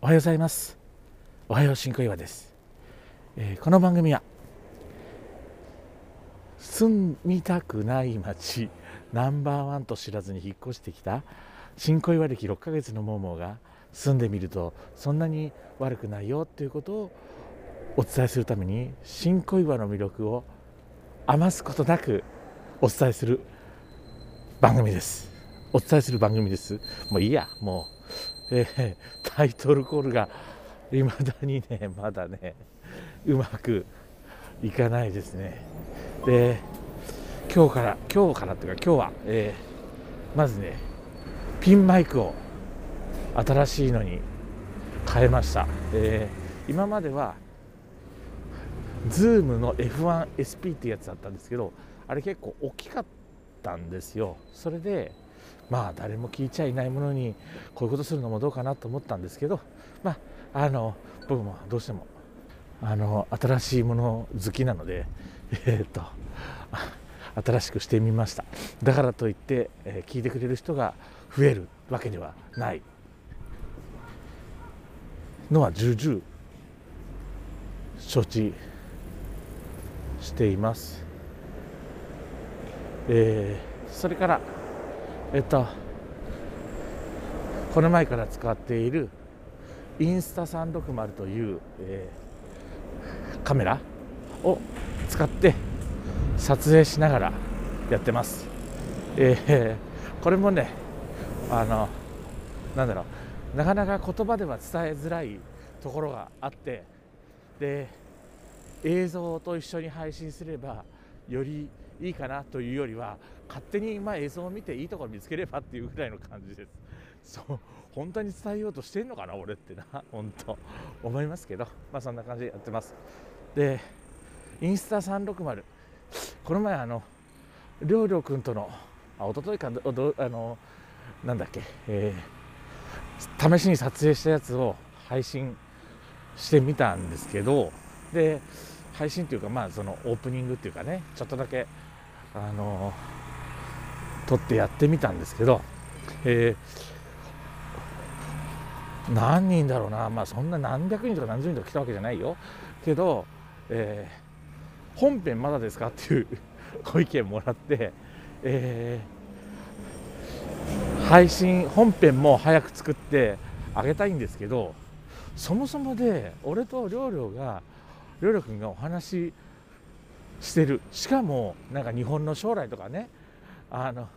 おはようございます。おはよう新小岩です、えー、この番組は住みたくない街ナンバーワンと知らずに引っ越してきた新小岩歴6ヶ月のモーモーが住んでみるとそんなに悪くないよっていうことをお伝えするために新小岩の魅力を余すことなくお伝えする番組です。お伝えする番組です。もういいやもう、えー、タイトルコールがいまだにねまだねうまくいかないですね。で今日から今日からっていうか今日は、えー、まずねピンマイクを新しいのに変えました、えー、今までは Zoom の F1SP ってやつだったんですけどあれ結構大きかったんですよ。それでまあ誰も聞いちゃいないものにこういうことするのもどうかなと思ったんですけどまああの僕もどうしてもあの新しいもの好きなのでえー、っと新しくしてみました。だからといって、えー、聞いてくれる人が増えるわけではない。のは重々承知しています、えー、それからえっとこの前から使っているインスタ360という、えー、カメラを使って撮影しながらやってます、えー、これもねあのなんだろうなかなか言葉では伝えづらいところがあってで映像と一緒に配信すればよりいいかなというよりは勝手にま映像を見ていいところ見つければっていうぐらいの感じです。そう本当に伝えようとしてんのかな俺ってな。本当思いますけど。まあそんな感じでやってます。でインスタ360この前あのりょうりょうくんとのあ一昨日かあのなんだっけ、えー、試しに撮影したやつを配信してみたんですけどで配信っていうかまあそのオープニングっていうかねちょっとだけあの撮ってやってみたんですけど、えー、何人だろうなまあそんな何百人とか何十人とか来たわけじゃないよ。けど、えー、本編まだですかっていう ご意見もらって、えー、配信本編も早く作ってあげたいんですけどそもそもで俺と亮々が亮々君がお話ししてる。しかもなんか日本の将来とかねあの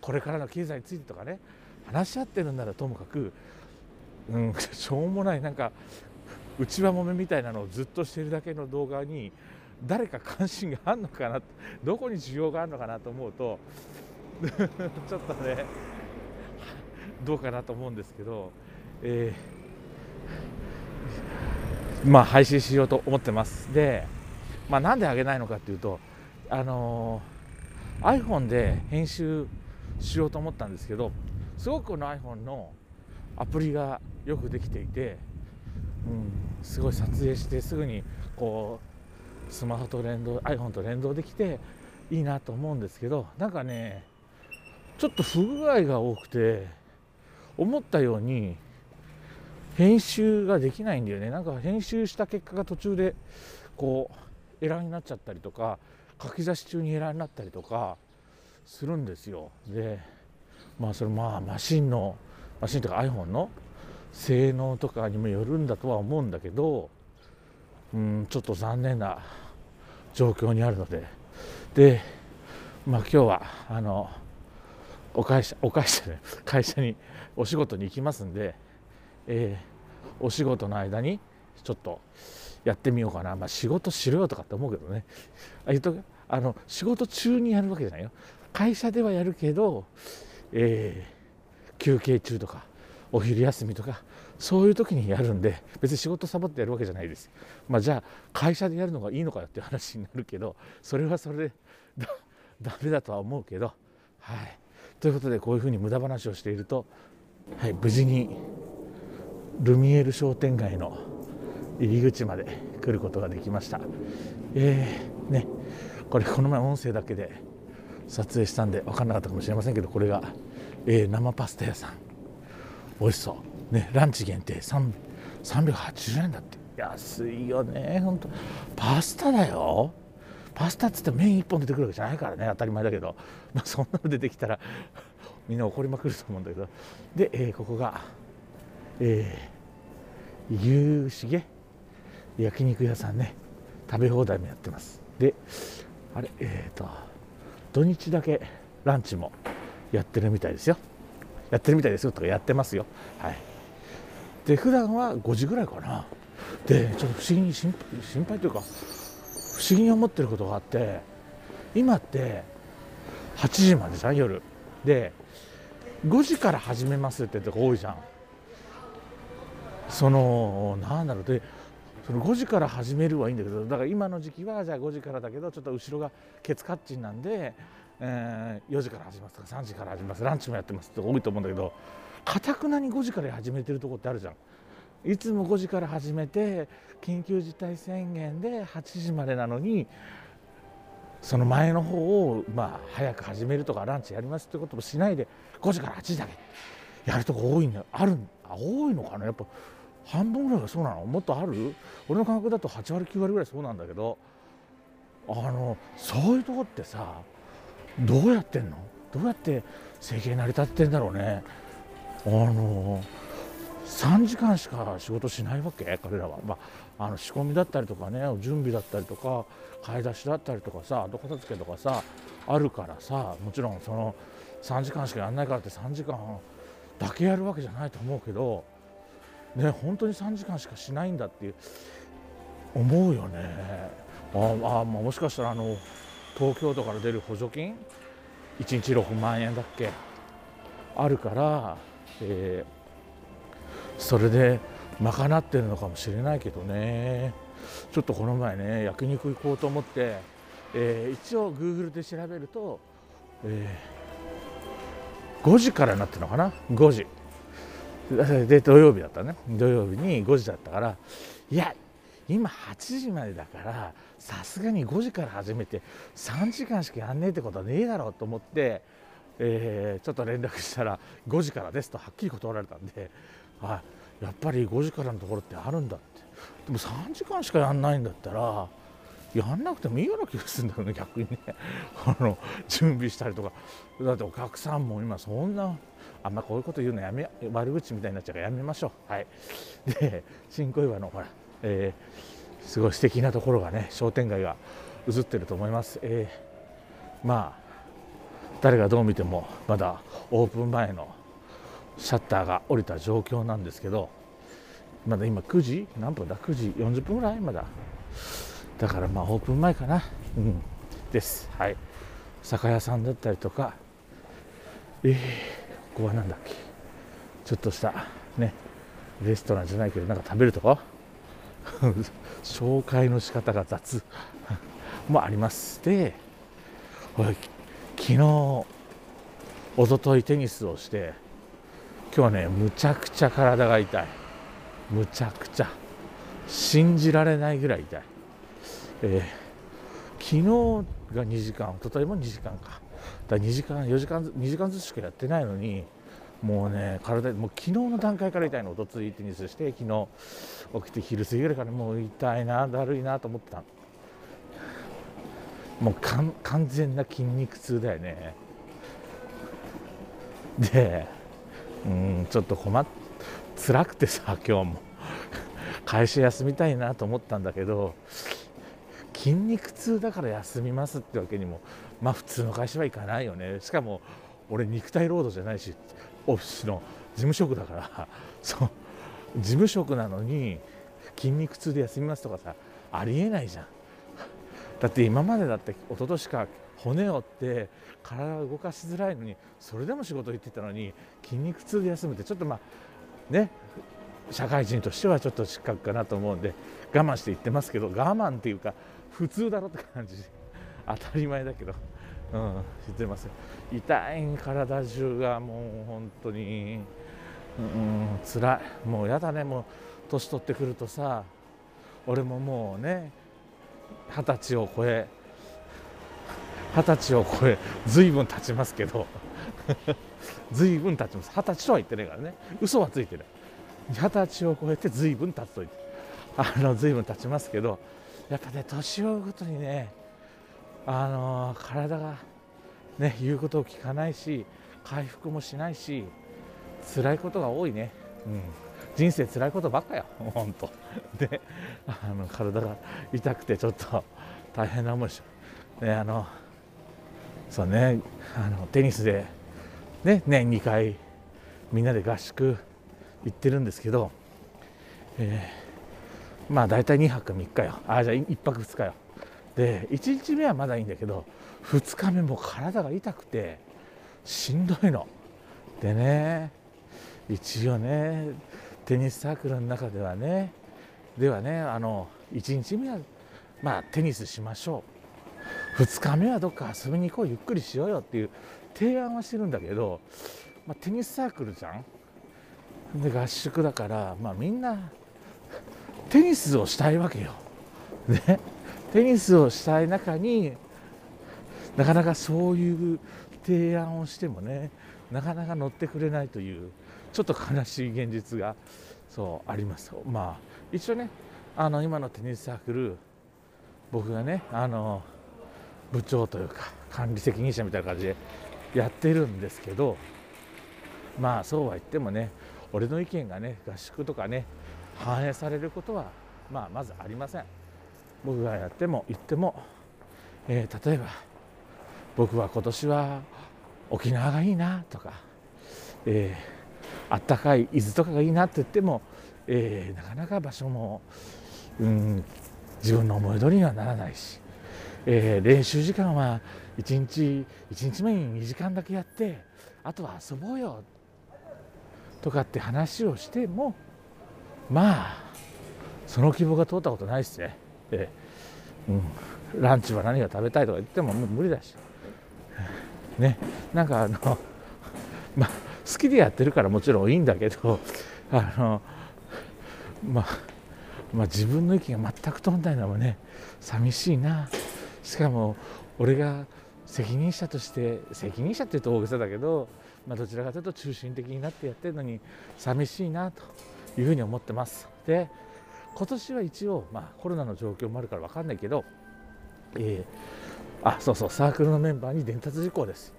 これからの経済についてとかね話し合ってるんならともかく、うん、しょうもないなんか内輪もめみたいなのをずっとしてるだけの動画に誰か関心があるのかなどこに需要があるのかなと思うと ちょっとねどうかなと思うんですけど、えーまあ、配信しようと思ってます。で、まあ、なんであげないのかっていうとあのー、iPhone で編集しようと思ったんですけどすごくこの iPhone のアプリがよくできていて、うん、すごい撮影してすぐにこうスマホと連動 iPhone と連動できていいなと思うんですけどなんかねちょっと不具合が多くて思ったように編集ができないんだよね。なんか編集した結果が途中でこうエラーになっちゃったりとか書き出し中にエラーになったりとかするんですよ。でまあそれまあマシンのマシンとか iPhone の性能とかにもよるんだとは思うんだけどうんちょっと残念な状況にあるので。でまあ今日はあのお会社お会社ね会社にお仕事に行きますんでえー、お仕事の間にちょっとやってみようかな、まあ、仕事しろよとかって思うけどね。あ言うとあの仕事中にやるわけじゃないよ。会社ではやるけど、えー、休憩中とかお昼休みとかそういう時にやるんで別に仕事サボってやるわけじゃないです、まあ、じゃあ会社でやるのがいいのかよっていう話になるけどそれはそれでだダメだとは思うけどはい。ということでこういうふうに無駄話をしていると、はい、無事にルミエール商店街の入り口まで来ることができました。えー、ねこれこの前音声だけで撮影したんで分かんなかったかもしれませんけどこれが、えー、生パスタ屋さん。美味しそう。ねランチ限定。380円だって。安いよねほんとパスタだよ。パスタっつって麺1本出てくるわけじゃないからね当たり前だけど、まあ、そんなの出てきたらみんな怒りまくると思うんだけど。で、えー、ここが、えー、夕重焼肉屋さんね食べ放題もやってます。であれえっ、ー、と土日だけランチもやってるみたいですよ。やってるみたいですよとかやってますよ。はい。で普段は5時ぐらいかな。でちょっと不思議に心配というか不思議に思ってることがあって今って8時までじゃん夜。で5時から始めますってとこ多いじゃん。そのなんだろう。でその5時から始めるはいいんだけどだから今の時期はじゃあ5時からだけどちょっと後ろがケツカッチンなんで、えー、4時から始めますとか3時から始めますランチもやってますって多いと思うんだけどかたくなに5時から始めてるとこってあるじゃん。いつも5時から始めて緊急事態宣言で8時までなのにその前の方をまあ早く始めるとかランチやりますってこともしないで5時から8時だけやるとこ多いんだあるあ多いのかな？やっぱ半分ぐらいがそうなの？もっとある？俺の感覚だと8割9割ぐらいそうなんだけどあのそういうとこってさどうやってんの？どうやって生計成り立ってんだろうね。あの3時間しか仕事しないわけ？彼らは、まあ、あの仕込みだったりとかね準備だったりとか買い出しだったりとかさ後片付けとかさあるからさもちろんその3時間しかやんないからって3時間だけやるわけじゃないと思うけどね本当に3時間しかしないんだっていう思うよね。ああ、まあ、もしかしたらあの東京都から出る補助金？1日6万円だっけ？あるから、えーそれで賄ってるのかもしれないけどね。ちょっとこの前ね焼肉行こうと思って、えー、一応 Google で調べると、えー、5時からなってるのかな？5時。で土曜日だったね。土曜日に5時だったからいや今8時までだからさすがに5時から始めて3時間しかやんねえってことはねえだろうと思って、えー、ちょっと連絡したら5時からですとはっきり断られたんであやっぱり5時からのところってあるんだって。でも3時間しかやんないんだったらやんなくてもいいような気がするんだよね逆にね。あの準備したりとか。だってお客さんも今そんなあんまこういうこと言うのやめ悪口みたいになっちゃうからやめましょう。はい。で新小岩のほら、えー、すごい素敵なところがね商店街が映ってると思います、えー、まあ誰がどう見てもまだオープン前のシャッターが降りた状況なんですけどまだ今9時何分だ？9時40分ぐらいまだ。だからまあオープン前かな。うん。です。はい。酒屋さんだったりとか。えー、ここは何だっけ？ちょっとしたねレストランじゃないけどなんか食べるとこ？紹介の仕方が雑。もありますで昨日一昨日テニスをして今日はねむちゃくちゃ体が痛い。むちゃくちゃ。信じられないぐらい痛い、えー、昨日が2時間一昨日も2時間か。だ2時間4時間2時間ずつしかやってないのにもうね体もう昨日の段階から痛いのおとついテニスして昨日起きて昼過ぎぐらいからもう痛いなだるいなと思ってたもう完全な筋肉痛だよね。でうんちょっと困っ辛くてさ今日も。会社休みたいなと思ったんだけど筋肉痛だから休みますってわけにもまあ普通の会社は行かないよね。しかも俺肉体労働じゃないしオフィスの事務職だからそう事務職なのに筋肉痛で休みますとかさありえないじゃん。だって今までだって一昨年か骨折って体を動かしづらいのにそれでも仕事行ってたのに筋肉痛で休むってちょっとまあね社会人としてはちょっと失格かなと思うんで我慢して言ってますけど我慢っていうか普通だろって感じ。当たり前だけど、うん、知ってます痛い体中がもう本当に、うん、辛い。もうやだね。もう年取ってくるとさ俺ももうね二十歳を超え二十歳を超えずいぶん経ちますけどずいぶん経ちます。二十歳とは言ってないからね。嘘はついてる二十歳を超えて随分経つとあの随分経ちますけどやっぱね年を追うごとにねあの体がね言うことを聞かないし回復もしないし辛いことが多いね、うん、人生辛いことばっかよ。本当であの体が痛くてちょっと大変な思いしねあのそうねあのテニスでね年2回みんなで合宿行ってるんですけど、えー、まあ大体2泊3日よ。あじゃあ1泊2日よ。で1日目はまだいいんだけど2日目も体が痛くてしんどいの。でね一応ねテニスサークルの中ではねではねあの1日目はまあテニスしましょう。2日目はどっか遊びに行こうゆっくりしようよっていう提案はしてるんだけど、まあ、テニスサークルじゃん。で合宿だから、まあ、みんなテニスをしたいわけよ。ね、テニスをしたい中になかなかそういう提案をしてもねなかなか乗ってくれないというちょっと悲しい現実がそうあります。まあ一応ねあの今のテニスサークル僕がねあの部長というか管理責任者みたいな感じでやってるんですけどまあそうは言ってもね俺の意見がね合宿とかね反映されることは、まあ、まずありません。僕がやっても言っても、えー、例えば僕は今年は沖縄がいいなとか、えー、あったかい伊豆とかがいいなって言っても、えー、なかなか場所も、うん、自分の思い通りにはならないし、えー、練習時間は1日1日目に2時間だけやってあとは遊ぼうよとかって話をしてもまあその希望が通ったことないですね、えうん、ランチは何が食べたいとか言っても無理だし。ね。なんかあの ま好きでやってるからもちろんいいんだけど あのまま、自分の意見が全く通らないのもね寂しいな。しかも俺が責任者として責任者って言うと大げさだけどま、どちらかというと中心的になってやってるのに寂しいなというふうに思ってます。で今年は一応、まあ、コロナの状況もあるから分かんないけど、えー、あそうそうサークルのメンバーに伝達事項です。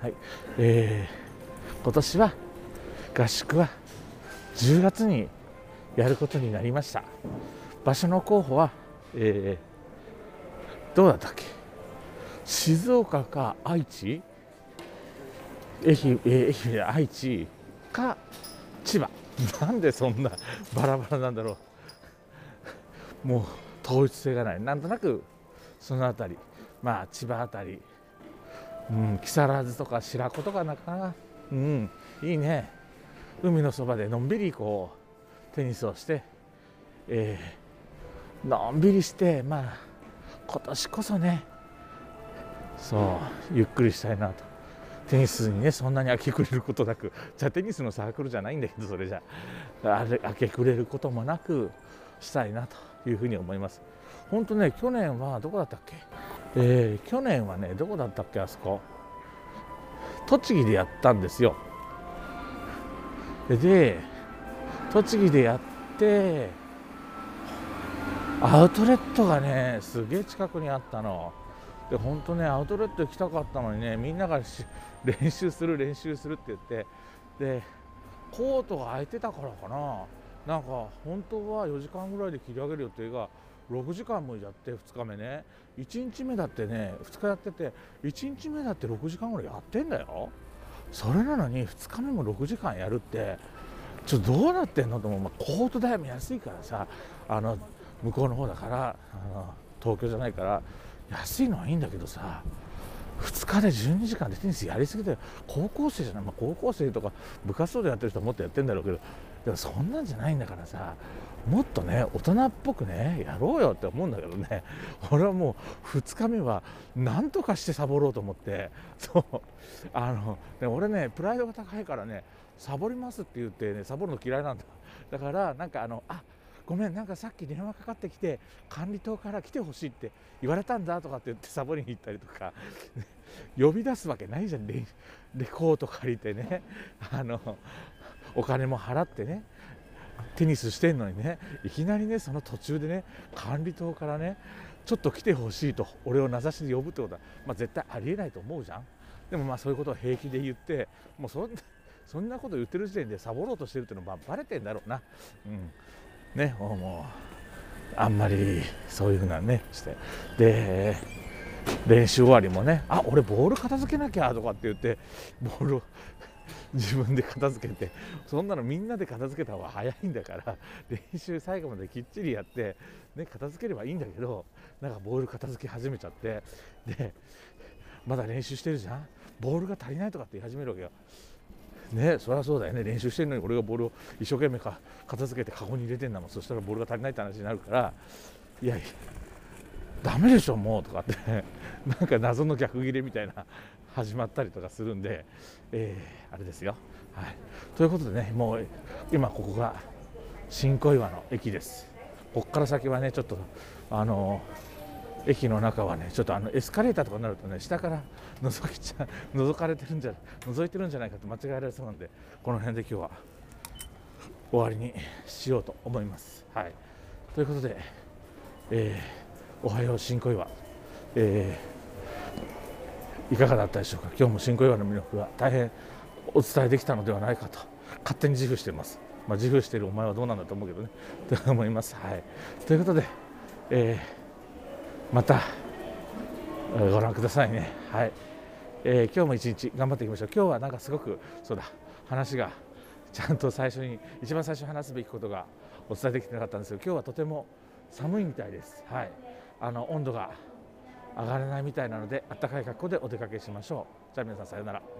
はい。えー、今年は合宿は10月にやることになりました。場所の候補は、えー、どうだったっけ？静岡か愛知？愛媛愛媛愛知か千葉。なんでそんなバラバラなんだろう。もう統一性がない。なんとなくその辺り。まあ千葉辺り、うん、木更津とか白子とかなかな。かうんいいね。海のそばでのんびりこうテニスをして、えー、のんびりしてまあ今年こそね。そうゆっくりしたいなと。テニスにねそんなに明け暮れることなくじゃあテニスのサークルじゃないんだけどそれじゃ。あれ明け暮れることもなくしたいなと。いうふうに思います。本当ね去年はどこだったっけ、えー、去年はねどこだったっけあそこ？栃木でやったんですよ。で栃木でやってアウトレットがねすげえ近くにあったの。で本当ねアウトレット行きたかったのにねみんなが練習する練習するって言ってでコートが空いてたからかな。なんか本当は4時間ぐらいで切り上げる予定が6時間もやって2日目ね。1日目だってね2日やってて1日目だって6時間ぐらいやってんだよ。それなのに2日目も6時間やるってちょっとどうなってんのと思う、まあ、コート代も安いからさあの向こうの方だからあの東京じゃないから安いのはいいんだけどさ2日で12時間でテニスやりすぎて高校生じゃない、まあ、高校生とか部活動でやってる人はもっとやってんだろうけどでもそんなんじゃないんだからさもっとね大人っぽくねやろうよって思うんだけどね。俺はもう2日目は何とかしてサボろうと思って。そう。あのね俺ねプライドが高いからねサボりますって言ってねサボるの嫌いなんだ。だからなんかあのあごめんなんかさっき電話かかってきて管理棟から来てほしいって言われたんだとかって言ってサボりに行ったりとか。呼び出すわけないじゃんレレコード借りてね。あのお金も払ってねテニスしてんのにねいきなりねその途中でね管理棟からねちょっと来てほしいと俺を名指しで呼ぶってことは、まあ、絶対ありえないと思うじゃん。でもまあそういうことを平気で言ってもうそんそんなこと言ってる時点でサボろうとしてるっていうのはバレてんだろうな、うん。ね、もうあんまりそういうふうなねして。で練習終わりもねあ俺ボール片付けなきゃとかって言ってボール自分で片付けてそんなのみんなで片付けた方が早いんだから練習最後まできっちりやって、ね、片付ければいいんだけどなんかボール片付け始めちゃってでまだ練習してるじゃん？ボールが足りないとかって言い始めるわけよ。ねそりゃそうだよね。練習してるのに俺がボールを一生懸命か片付けてカゴに入れてんだもん。そしたらボールが足りないって話になるからいやいやダメでしょもうとかって なんか謎の逆ギレみたいな始まったりとかするんで、えー、あれですよ、はい、ということでねもう今ここが新小岩の駅です。ここから先はねちょっとあの駅の中はねちょっとあのエスカレーターとかになるとね下から覗きちゃ覗かれてるんじゃ覗いてるんじゃないかと間違えられそうなんでこの辺で今日は終わりにしようと思います。はい、ということで、えー、おはよう新小岩、えー、いかがだったでしょうか？今日も新小岩の魅力が大変お伝えできたのではないかと勝手に自負しています。まあ、自負しているお前はどうなんだと思うけどね と思います。はい、ということで、えーまたご覧くださいね。はい、えー、今日も一日頑張っていきましょう。今日はなんかすごくそうだ話がちゃんと最初に一番最初に話すべきことがお伝えできてなかったんですけど、今日はとても寒いみたいです。はい、あの温度が上がらないみたいなので、暖かい格好でお出かけしましょう。じゃあ皆さんさようなら。